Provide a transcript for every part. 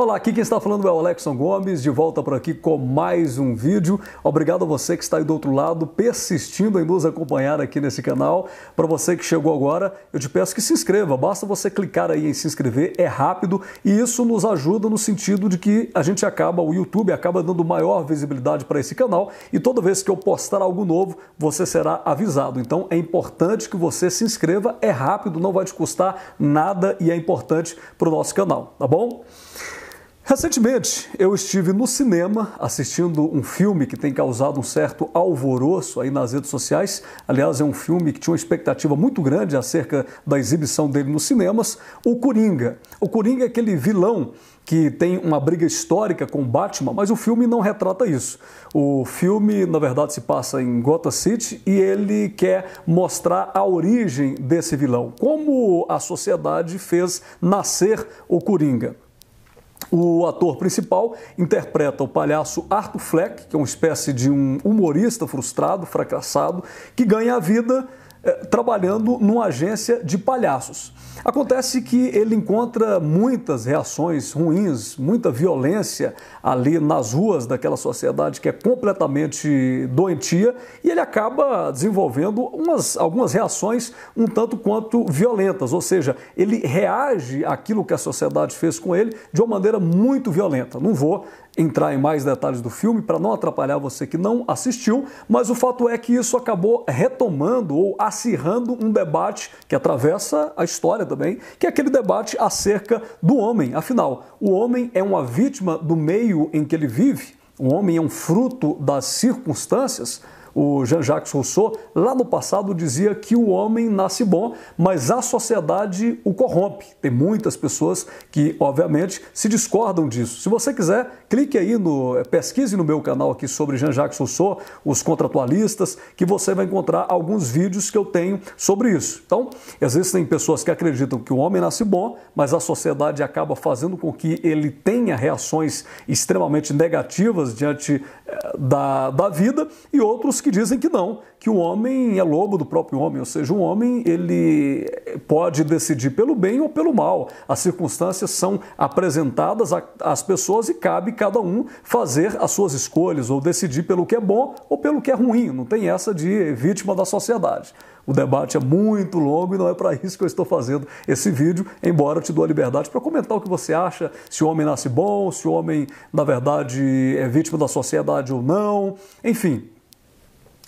Olá, aqui quem está falando é o Alexson Gomes, de volta por aqui com mais um vídeo. Obrigado a você que está aí do outro lado, persistindo em nos acompanhar aqui nesse canal. Para você que chegou agora, eu te peço que se inscreva. Basta você clicar aí em se inscrever, é rápido e isso nos ajuda no sentido de que a gente acaba, o YouTube acaba dando maior visibilidade para esse canal e toda vez que eu postar algo novo, você será avisado. Então é importante que você se inscreva, é rápido, não vai te custar nada e é importante para o nosso canal, tá bom? Recentemente eu estive no cinema assistindo um filme que tem causado um certo alvoroço aí nas redes sociais. Aliás, é um filme que tinha uma expectativa muito grande acerca da exibição dele nos cinemas, o Coringa. O Coringa é aquele vilão que tem uma briga histórica com Batman, mas o filme não retrata isso. O filme, na verdade, se passa em Gotham City e ele quer mostrar a origem desse vilão, como a sociedade fez nascer o Coringa. O ator principal interpreta o palhaço Arthur Fleck, que é uma espécie de um humorista frustrado, fracassado, que ganha a vida eh, trabalhando numa agência de palhaços. Acontece que ele encontra muitas reações ruins, muita violência ali nas ruas daquela sociedade que é completamente doentia e ele acaba desenvolvendo umas, algumas reações um tanto quanto violentas, ou seja, ele reage àquilo que a sociedade fez com ele de uma maneira muito violenta. Não vou entrar em mais detalhes do filme para não atrapalhar você que não assistiu, mas o fato é que isso acabou retomando ou acirrando um debate que atravessa a história também, que é aquele debate acerca do homem. Afinal, o homem é uma vítima do meio em que ele vive, o homem é um fruto das circunstâncias o Jean-Jacques Rousseau, lá no passado dizia que o homem nasce bom, mas a sociedade o corrompe. Tem muitas pessoas que, obviamente, se discordam disso. Se você quiser, clique aí no eh, pesquise no meu canal aqui sobre Jean-Jacques Rousseau, os contratualistas, que você vai encontrar alguns vídeos que eu tenho sobre isso. Então, existem pessoas que acreditam que o homem nasce bom, mas a sociedade acaba fazendo com que ele tenha reações extremamente negativas diante da, da vida, e outros que dizem que não, que o homem é lobo do próprio homem, ou seja, o homem ele pode decidir pelo bem ou pelo mal. As circunstâncias são apresentadas às pessoas e cabe cada um fazer as suas escolhas ou decidir pelo que é bom ou pelo que é ruim. Não tem essa de vítima da sociedade. O debate é muito longo e não é para isso que eu estou fazendo esse vídeo, embora eu te dou a liberdade para comentar o que você acha, se o homem nasce bom, se o homem, na verdade, é vítima da sociedade ou não. Enfim,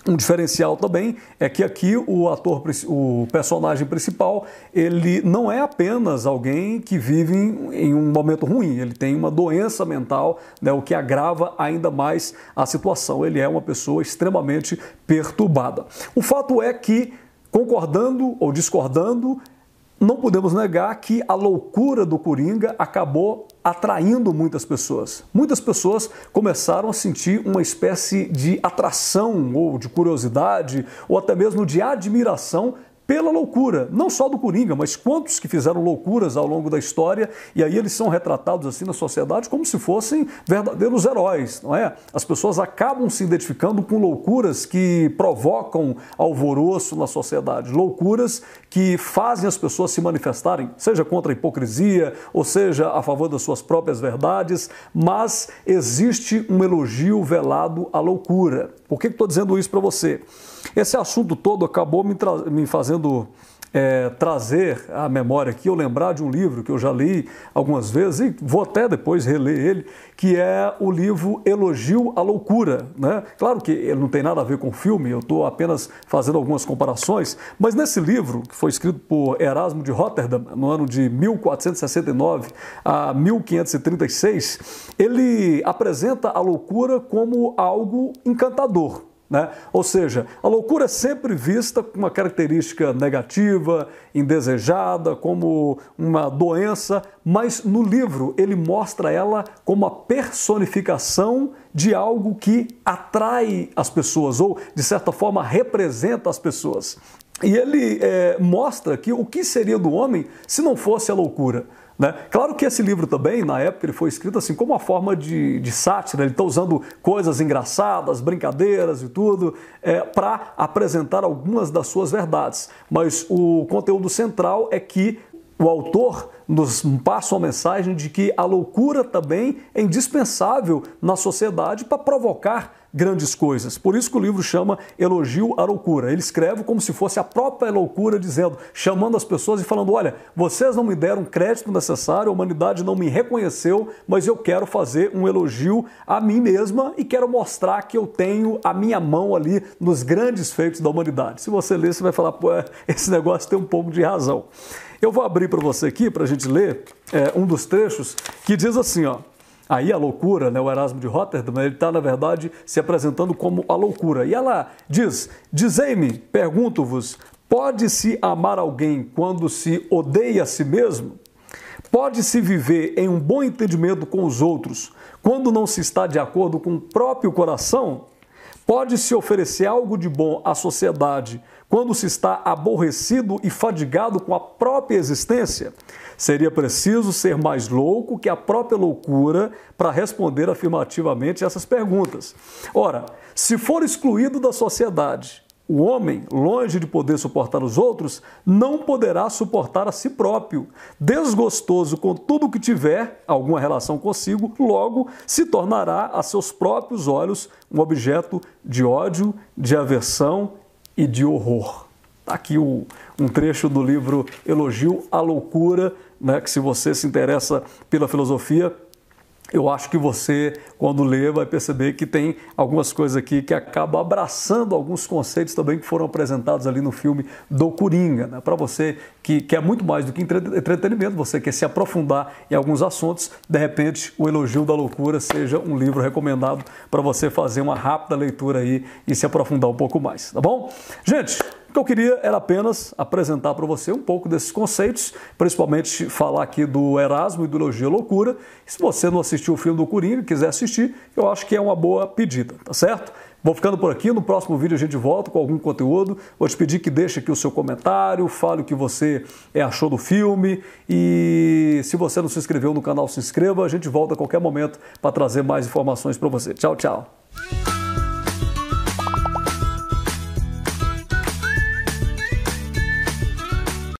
um diferencial também é que aqui o ator, o personagem principal, ele não é apenas alguém que vive em um momento ruim, ele tem uma doença mental, né, o que agrava ainda mais a situação. Ele é uma pessoa extremamente perturbada. O fato é que, concordando ou discordando, não podemos negar que a loucura do Coringa acabou atraindo muitas pessoas. Muitas pessoas começaram a sentir uma espécie de atração ou de curiosidade ou até mesmo de admiração pela loucura, não só do Coringa, mas quantos que fizeram loucuras ao longo da história e aí eles são retratados assim na sociedade como se fossem verdadeiros heróis, não é? As pessoas acabam se identificando com loucuras que provocam alvoroço na sociedade, loucuras que fazem as pessoas se manifestarem, seja contra a hipocrisia, ou seja a favor das suas próprias verdades, mas existe um elogio velado à loucura. Por que estou dizendo isso para você? Esse assunto todo acabou me, me fazendo é, trazer à memória aqui, eu lembrar de um livro que eu já li algumas vezes e vou até depois reler ele, que é o livro Elogio à Loucura. Né? Claro que ele não tem nada a ver com o filme, eu estou apenas fazendo algumas comparações, mas nesse livro, que foi escrito por Erasmo de Rotterdam no ano de 1469 a 1536, ele apresenta a loucura como algo encantador. Né? Ou seja, a loucura é sempre vista com uma característica negativa, indesejada, como uma doença, mas no livro ele mostra ela como a personificação de algo que atrai as pessoas ou, de certa forma, representa as pessoas. E ele é, mostra que o que seria do homem se não fosse a loucura. Né? Claro que esse livro também, na época, ele foi escrito assim como uma forma de, de sátira, ele está usando coisas engraçadas, brincadeiras e tudo, é, para apresentar algumas das suas verdades. Mas o conteúdo central é que o autor nos passa uma mensagem de que a loucura também é indispensável na sociedade para provocar grandes coisas. Por isso que o livro chama Elogio à Loucura. Ele escreve como se fosse a própria loucura, dizendo, chamando as pessoas e falando: olha, vocês não me deram crédito necessário, a humanidade não me reconheceu, mas eu quero fazer um elogio a mim mesma e quero mostrar que eu tenho a minha mão ali nos grandes feitos da humanidade. Se você ler, você vai falar, pô, esse negócio tem um pouco de razão. Eu vou abrir para você aqui, para a gente ler, é, um dos trechos que diz assim, ó. Aí a loucura, né, o Erasmo de Rotterdam, ele está, na verdade, se apresentando como a loucura. E ela diz: Dizei-me, pergunto-vos, pode-se amar alguém quando se odeia a si mesmo? Pode-se viver em um bom entendimento com os outros quando não se está de acordo com o próprio coração? Pode-se oferecer algo de bom à sociedade quando se está aborrecido e fadigado com a própria existência? Seria preciso ser mais louco que a própria loucura para responder afirmativamente essas perguntas. Ora, se for excluído da sociedade, o homem, longe de poder suportar os outros, não poderá suportar a si próprio. Desgostoso com tudo que tiver alguma relação consigo, logo se tornará a seus próprios olhos um objeto de ódio, de aversão e de horror. Está aqui o, um trecho do livro Elogio à Loucura, né, que se você se interessa pela filosofia, eu acho que você, quando lê, vai perceber que tem algumas coisas aqui que acabam abraçando alguns conceitos também que foram apresentados ali no filme do Coringa. Né? Para você que quer muito mais do que entretenimento, você quer se aprofundar em alguns assuntos, de repente o Elogio da Loucura seja um livro recomendado para você fazer uma rápida leitura aí e se aprofundar um pouco mais, tá bom? Gente, o que eu queria era apenas apresentar para você um pouco desses conceitos, principalmente falar aqui do Erasmo e do Loucura. Se você não assistiu o filme do Coringa e quiser assistir, eu acho que é uma boa pedida, tá certo? Vou ficando por aqui, no próximo vídeo a gente volta com algum conteúdo. Vou te pedir que deixe aqui o seu comentário, fale o que você achou do filme e se você não se inscreveu no canal, se inscreva. A gente volta a qualquer momento para trazer mais informações para você. Tchau, tchau.